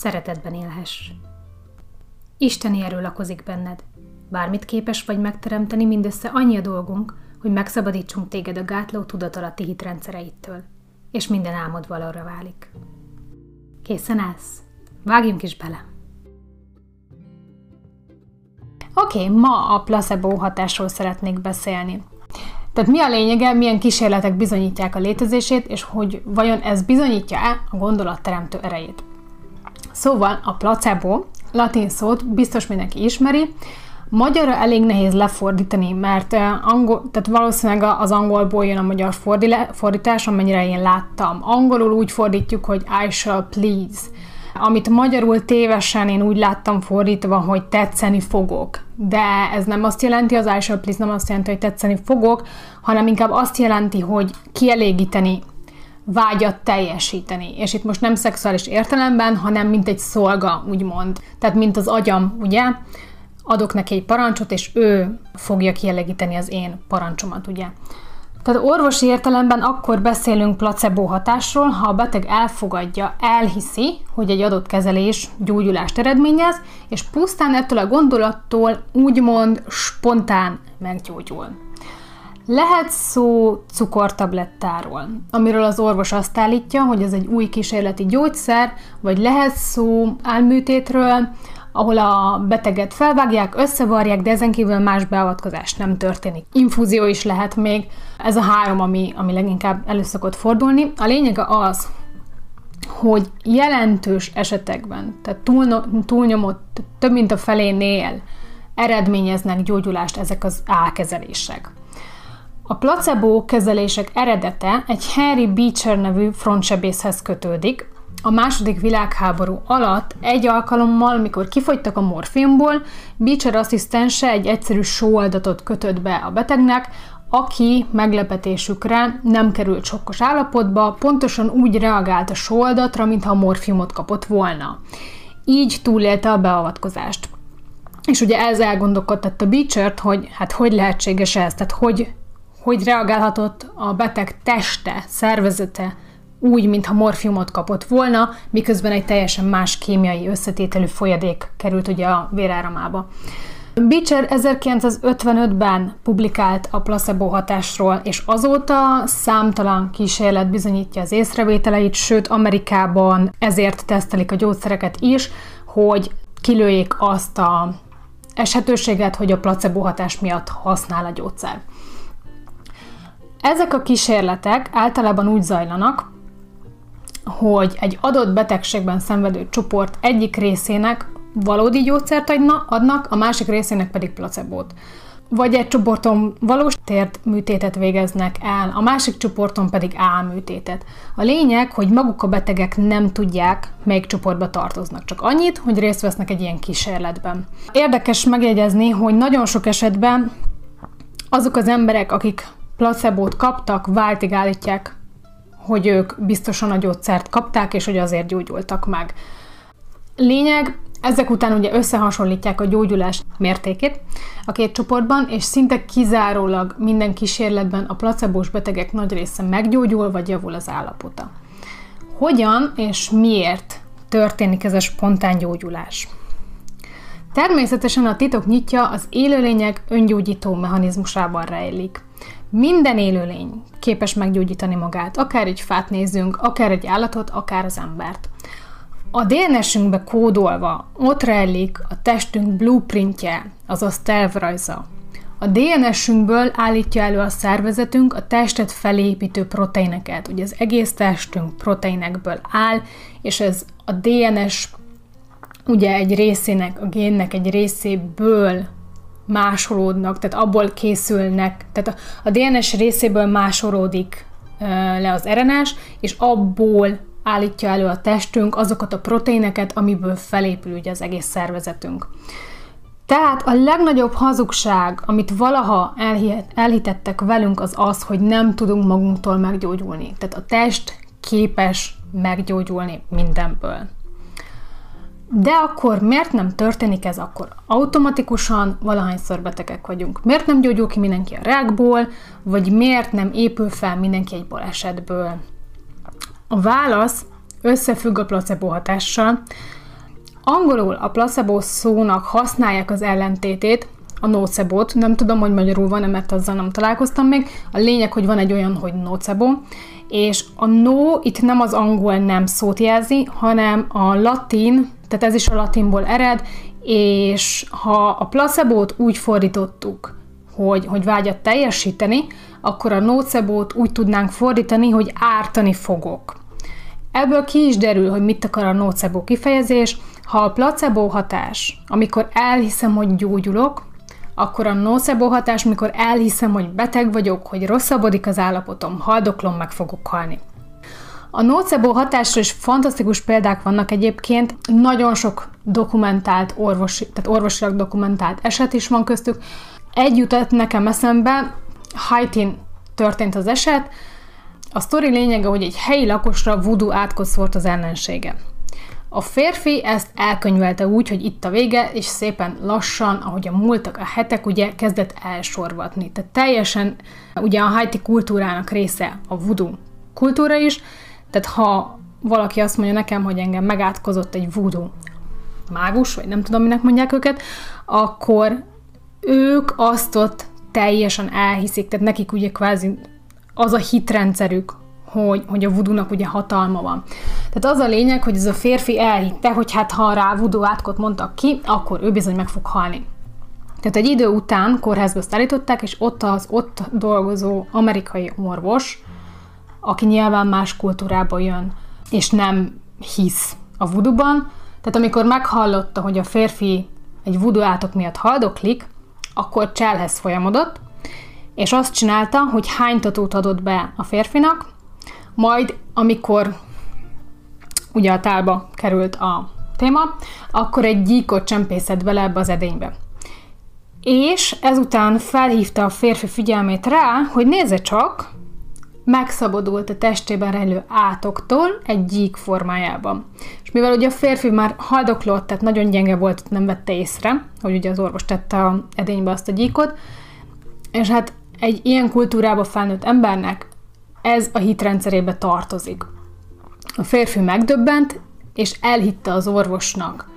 szeretetben élhess. Isteni erő lakozik benned. Bármit képes vagy megteremteni, mindössze annyi a dolgunk, hogy megszabadítsunk téged a gátló tudatalatti hitrendszereittől, és minden álmod valóra válik. Készen állsz? Vágjunk is bele! Oké, okay, ma a placebo hatásról szeretnék beszélni. Tehát mi a lényege, milyen kísérletek bizonyítják a létezését, és hogy vajon ez bizonyítja-e a gondolatteremtő erejét. Szóval a placebo, latin szót biztos mindenki ismeri, Magyarra elég nehéz lefordítani, mert angol, tehát valószínűleg az angolból jön a magyar fordítás, amennyire én láttam. Angolul úgy fordítjuk, hogy I shall please, amit magyarul tévesen én úgy láttam fordítva, hogy tetszeni fogok. De ez nem azt jelenti, az I shall please nem azt jelenti, hogy tetszeni fogok, hanem inkább azt jelenti, hogy kielégíteni vágyat teljesíteni. És itt most nem szexuális értelemben, hanem mint egy szolga, úgymond. Tehát mint az agyam, ugye? Adok neki egy parancsot, és ő fogja kielégíteni az én parancsomat, ugye? Tehát orvosi értelemben akkor beszélünk placebo hatásról, ha a beteg elfogadja, elhiszi, hogy egy adott kezelés gyógyulást eredményez, és pusztán ettől a gondolattól úgymond spontán meggyógyul. Lehet szó cukortablettáról, amiről az orvos azt állítja, hogy ez egy új kísérleti gyógyszer, vagy lehet szó álműtétről, ahol a beteget felvágják, összevarják, de ezen kívül más beavatkozás nem történik. Infúzió is lehet még, ez a három, ami, ami leginkább elő szokott fordulni. A lényege az, hogy jelentős esetekben, tehát túl, túlnyomott, több mint a felénél eredményeznek gyógyulást ezek az álkezelések. A placebo kezelések eredete egy Harry Beecher nevű frontsebészhez kötődik. A második világháború alatt egy alkalommal, mikor kifogytak a morfiumból, Beecher asszisztense egy egyszerű sóoldatot kötött be a betegnek, aki meglepetésükre nem került sokkos állapotba, pontosan úgy reagált a sóoldatra, mintha a morfiumot kapott volna. Így túlélte a beavatkozást. És ugye ez elgondolkodtatta Beechert, hogy hát hogy lehetséges ez, tehát hogy hogy reagálhatott a beteg teste, szervezete úgy, mintha morfiumot kapott volna, miközben egy teljesen más kémiai összetételű folyadék került ugye a véráramába. Beecher 1955-ben publikált a placebo hatásról, és azóta számtalan kísérlet bizonyítja az észrevételeit, sőt Amerikában ezért tesztelik a gyógyszereket is, hogy kilőjék azt a esetőséget, hogy a placebo hatás miatt használ a gyógyszer. Ezek a kísérletek általában úgy zajlanak, hogy egy adott betegségben szenvedő csoport egyik részének valódi gyógyszert adnak, a másik részének pedig placebót. Vagy egy csoporton valós tért műtétet végeznek el, a másik csoporton pedig álműtétet. A lényeg, hogy maguk a betegek nem tudják, melyik csoportba tartoznak, csak annyit, hogy részt vesznek egy ilyen kísérletben. Érdekes megjegyezni, hogy nagyon sok esetben azok az emberek, akik placebót kaptak, váltig állítják, hogy ők biztosan a gyógyszert kapták, és hogy azért gyógyultak meg. Lényeg, ezek után ugye összehasonlítják a gyógyulás mértékét a két csoportban, és szinte kizárólag minden kísérletben a placebós betegek nagy része meggyógyul, vagy javul az állapota. Hogyan és miért történik ez a spontán gyógyulás? Természetesen a titok nyitja az élőlények öngyógyító mechanizmusában rejlik. Minden élőlény képes meggyógyítani magát, akár egy fát nézzünk, akár egy állatot, akár az embert. A DNS-ünkbe kódolva ott rejlik a testünk blueprintje, azaz tervrajza. A DNS-ünkből állítja elő a szervezetünk a testet felépítő proteineket. Ugye az egész testünk proteinekből áll, és ez a DNS ugye egy részének, a génnek egy részéből másolódnak, tehát abból készülnek, tehát a, a DNS részéből másolódik le az RNS, és abból állítja elő a testünk azokat a proteineket, amiből felépül ugye az egész szervezetünk. Tehát a legnagyobb hazugság, amit valaha elhitettek velünk, az az, hogy nem tudunk magunktól meggyógyulni. Tehát a test képes meggyógyulni mindenből. De akkor miért nem történik ez akkor automatikusan, valahányszor betegek vagyunk? Miért nem gyógyul ki mindenki a rákból, vagy miért nem épül fel mindenki egy balesetből? A válasz összefügg a placebo hatással. Angolul a placebo szónak használják az ellentétét, a nocebot, nem tudom, hogy magyarul van-e, mert azzal nem találkoztam még. A lényeg, hogy van egy olyan, hogy nocebo, és a no itt nem az angol nem szót jelzi, hanem a latin, tehát ez is a latinból ered, és ha a placebo-t úgy fordítottuk, hogy, hogy vágyat teljesíteni, akkor a nocebót úgy tudnánk fordítani, hogy ártani fogok. Ebből ki is derül, hogy mit akar a nocebo kifejezés. Ha a placebo hatás, amikor elhiszem, hogy gyógyulok, akkor a nocebo hatás, mikor elhiszem, hogy beteg vagyok, hogy rosszabbodik az állapotom, haldoklom, meg fogok halni. A nocebo hatásra is fantasztikus példák vannak egyébként, nagyon sok dokumentált orvosi, tehát orvosilag dokumentált eset is van köztük. Egy jutott nekem eszembe, Haitin történt az eset, a sztori lényege, hogy egy helyi lakosra voodoo átkot szólt az ellensége. A férfi ezt elkönyvelte úgy, hogy itt a vége, és szépen lassan, ahogy a múltak a hetek, ugye kezdett elsorvatni. Tehát teljesen, ugye a haiti kultúrának része a voodoo kultúra is, tehát ha valaki azt mondja nekem, hogy engem megátkozott egy voodoo mágus, vagy nem tudom, minek mondják őket, akkor ők azt ott teljesen elhiszik, tehát nekik ugye kvázi az a hitrendszerük, hogy, hogy a vudunak ugye hatalma van. Tehát az a lényeg, hogy ez a férfi elhitte, hogy hát ha rá vudu átkot mondtak ki, akkor ő bizony meg fog halni. Tehát egy idő után kórházba szállították, és ott az ott dolgozó amerikai orvos, aki nyilván más kultúrából jön, és nem hisz a vuduban, tehát amikor meghallotta, hogy a férfi egy vudu átok miatt haldoklik, akkor cselhez folyamodott, és azt csinálta, hogy hány tatót adott be a férfinak, majd amikor ugye a tálba került a téma, akkor egy gyíkot csempészett bele ebbe az edénybe. És ezután felhívta a férfi figyelmét rá, hogy nézze csak, megszabadult a testében rejlő átoktól egy gyík formájában. És mivel ugye a férfi már haldoklott, tehát nagyon gyenge volt, nem vette észre, hogy ugye az orvos tette a edénybe azt a gyíkot, és hát egy ilyen kultúrába felnőtt embernek ez a hitrendszerébe tartozik. A férfi megdöbbent, és elhitte az orvosnak,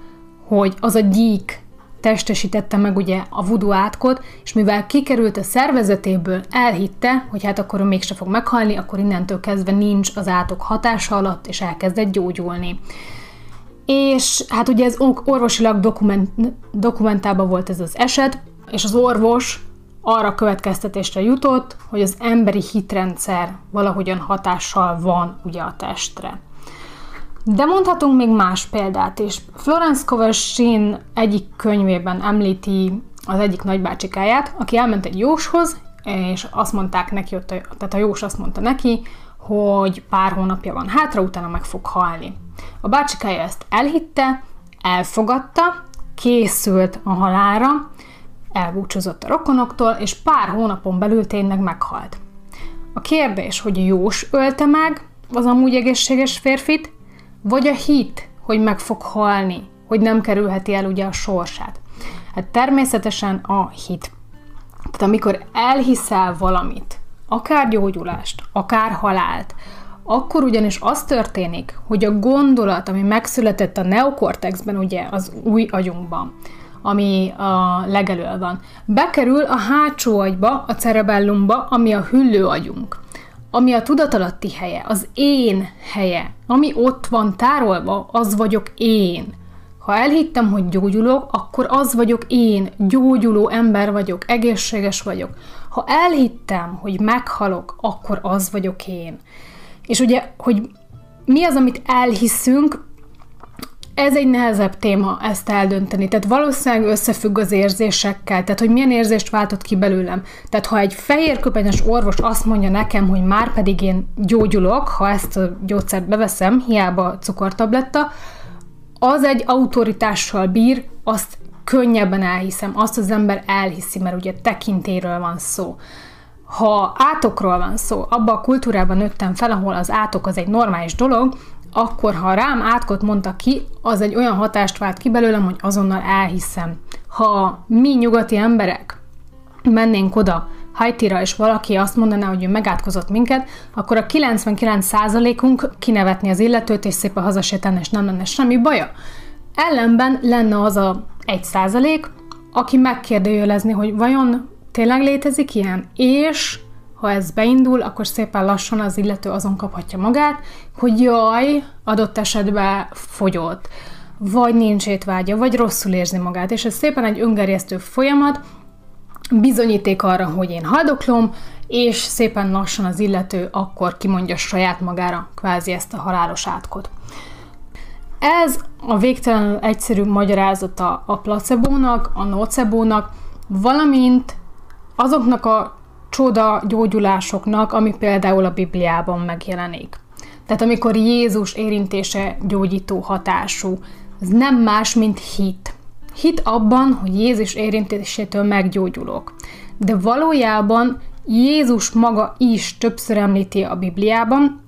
hogy az a gyík testesítette meg ugye a vudu átkot, és mivel kikerült a szervezetéből, elhitte, hogy hát akkor ő mégse fog meghalni, akkor innentől kezdve nincs az átok hatása alatt, és elkezdett gyógyulni. És hát ugye ez orvosilag dokument, dokumentában volt ez az eset, és az orvos arra következtetésre jutott, hogy az emberi hitrendszer valahogyan hatással van ugye a testre. De mondhatunk még más példát is. Florence Kovasin egyik könyvében említi az egyik nagybácsikáját, aki elment egy jóshoz, és azt mondták neki, tehát a jós azt mondta neki, hogy pár hónapja van hátra, utána meg fog halni. A bácsikája ezt elhitte, elfogadta, készült a halára, elbúcsúzott a rokonoktól, és pár hónapon belül tényleg meghalt. A kérdés, hogy Jós ölte meg az amúgy egészséges férfit, vagy a hit, hogy meg fog halni, hogy nem kerülheti el ugye a sorsát. Hát természetesen a hit. Tehát amikor elhiszel valamit, akár gyógyulást, akár halált, akkor ugyanis az történik, hogy a gondolat, ami megszületett a neokortexben, ugye az új agyunkban, ami a legelől van. Bekerül a hátsó agyba, a cerebellumba, ami a hüllő agyunk. ami a tudatalatti helye, az én helye, ami ott van tárolva, az vagyok én. Ha elhittem, hogy gyógyulok, akkor az vagyok én, gyógyuló ember vagyok, egészséges vagyok. Ha elhittem, hogy meghalok, akkor az vagyok én. És ugye, hogy mi az, amit elhiszünk, ez egy nehezebb téma ezt eldönteni. Tehát valószínűleg összefügg az érzésekkel, tehát hogy milyen érzést váltott ki belőlem. Tehát ha egy fehér köpenyes orvos azt mondja nekem, hogy már pedig én gyógyulok, ha ezt a gyógyszert beveszem, hiába cukortabletta, az egy autoritással bír, azt könnyebben elhiszem, azt az ember elhiszi, mert ugye tekintéről van szó. Ha átokról van szó, abban a kultúrában nőttem fel, ahol az átok az egy normális dolog, akkor ha rám átkot mondta ki, az egy olyan hatást vált ki belőlem, hogy azonnal elhiszem. Ha mi nyugati emberek mennénk oda Haitira, és valaki azt mondaná, hogy ő megátkozott minket, akkor a 99%-unk kinevetni az illetőt, és szépen hazasétálni, és nem lenne semmi baja. Ellenben lenne az a 1%, aki megkérdőjelezni, hogy vajon tényleg létezik ilyen, és ha ez beindul, akkor szépen lassan az illető azon kaphatja magát, hogy jaj, adott esetben fogyott, vagy nincs étvágya, vagy rosszul érzi magát, és ez szépen egy öngerjesztő folyamat, bizonyíték arra, hogy én haldoklom, és szépen lassan az illető akkor kimondja saját magára kvázi ezt a halálos átkot. Ez a végtelenül egyszerű magyarázata a placebónak, a nocebónak, valamint azoknak a csoda gyógyulásoknak, ami például a Bibliában megjelenik. Tehát amikor Jézus érintése gyógyító hatású, ez nem más, mint hit. Hit abban, hogy Jézus érintésétől meggyógyulok. De valójában Jézus maga is többször említi a Bibliában,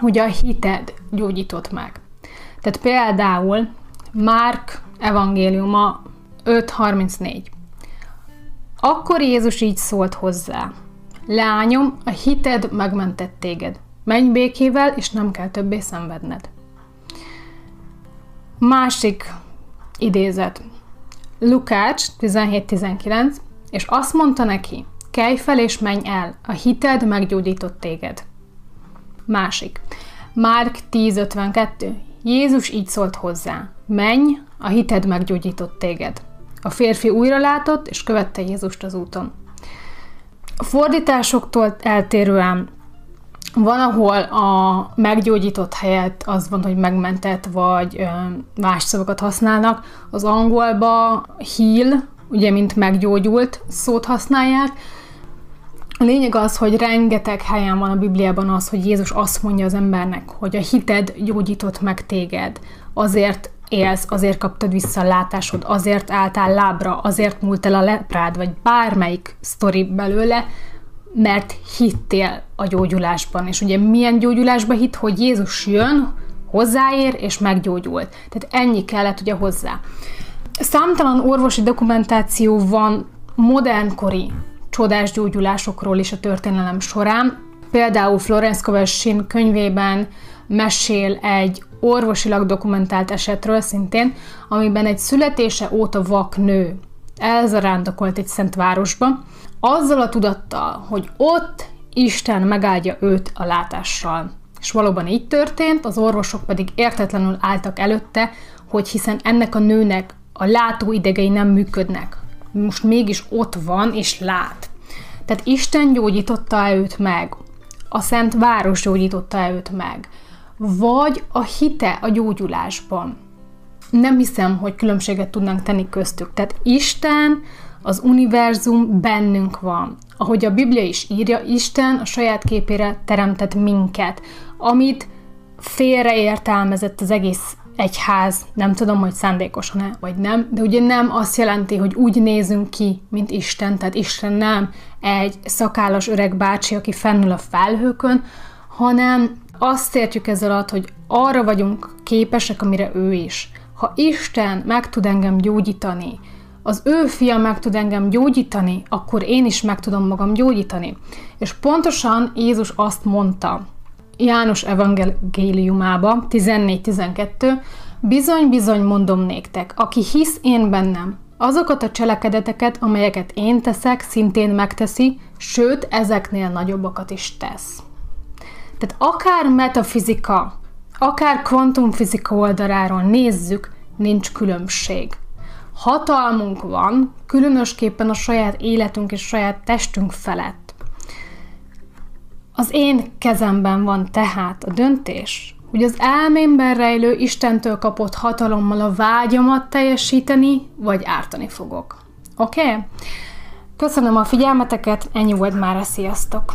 hogy a hited gyógyított meg. Tehát például Márk evangéliuma 5.34. Akkor Jézus így szólt hozzá. Lányom, a hited megmentett téged. Menj békével, és nem kell többé szenvedned. Másik idézet. Lukács 17.19, és azt mondta neki, kelj fel és menj el, a hited meggyógyított téged. Másik. Márk 10.52. Jézus így szólt hozzá, menj, a hited meggyógyított téged. A férfi újra látott, és követte Jézust az úton. A fordításoktól eltérően van, ahol a meggyógyított helyet az van, hogy megmentett, vagy más szavakat használnak. Az angolba heal, ugye, mint meggyógyult szót használják. A lényeg az, hogy rengeteg helyen van a Bibliában az, hogy Jézus azt mondja az embernek, hogy a hited gyógyított meg téged. Azért élsz, azért kaptad vissza a látásod, azért álltál lábra, azért múlt el a leprád, vagy bármelyik sztori belőle, mert hittél a gyógyulásban. És ugye milyen gyógyulásba hit, hogy Jézus jön, hozzáér, és meggyógyult. Tehát ennyi kellett ugye hozzá. Számtalan orvosi dokumentáció van modernkori csodás gyógyulásokról is a történelem során. Például Florence Kovessin könyvében mesél egy orvosilag dokumentált esetről szintén, amiben egy születése óta vak nő elzarándokolt egy szent városba, azzal a tudattal, hogy ott Isten megáldja őt a látással. És valóban így történt, az orvosok pedig értetlenül álltak előtte, hogy hiszen ennek a nőnek a látó idegei nem működnek. Most mégis ott van és lát. Tehát Isten gyógyította őt meg. A Szent Város gyógyította őt meg vagy a hite a gyógyulásban. Nem hiszem, hogy különbséget tudnánk tenni köztük. Tehát Isten, az univerzum bennünk van. Ahogy a Biblia is írja, Isten a saját képére teremtett minket, amit félreértelmezett az egész egyház, nem tudom, hogy szándékosan-e, vagy nem, de ugye nem azt jelenti, hogy úgy nézünk ki, mint Isten, tehát Isten nem egy szakállas öreg bácsi, aki fennül a felhőkön, hanem azt értjük ezzel alatt, hogy arra vagyunk képesek, amire ő is. Ha Isten meg tud engem gyógyítani, az ő fia meg tud engem gyógyítani, akkor én is meg tudom magam gyógyítani. És pontosan Jézus azt mondta János evangéliumába 14-12, bizony-bizony mondom néktek, aki hisz én bennem, azokat a cselekedeteket, amelyeket én teszek, szintén megteszi, sőt, ezeknél nagyobbakat is tesz. Tehát akár metafizika, akár kvantumfizika oldaláról nézzük, nincs különbség. Hatalmunk van, különösképpen a saját életünk és saját testünk felett. Az én kezemben van tehát a döntés, hogy az elmémben rejlő Istentől kapott hatalommal a vágyamat teljesíteni, vagy ártani fogok. Oké? Okay? Köszönöm a figyelmeteket, ennyi volt már, sziasztok!